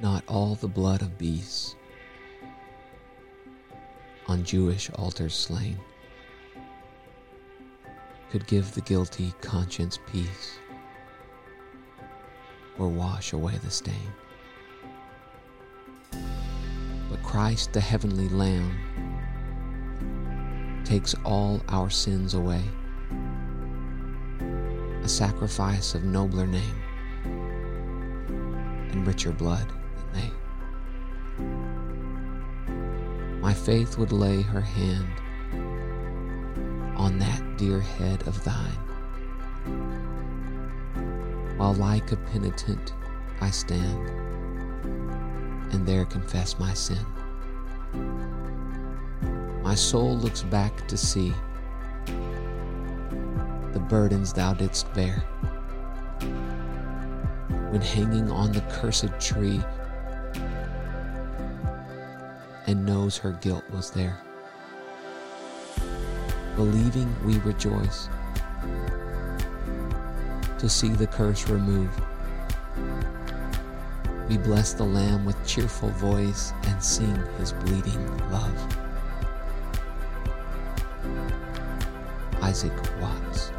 Not all the blood of beasts on Jewish altars slain could give the guilty conscience peace or wash away the stain. But Christ, the heavenly Lamb, takes all our sins away, a sacrifice of nobler name and richer blood My faith would lay her hand on that dear head of thine, while like a penitent I stand and there confess my sin. My soul looks back to see the burdens thou didst bear when hanging on the cursed tree and knows her guilt was there. Believing we rejoice to see the curse removed. We bless the Lamb with cheerful voice and sing his bleeding love. Isaac Watts.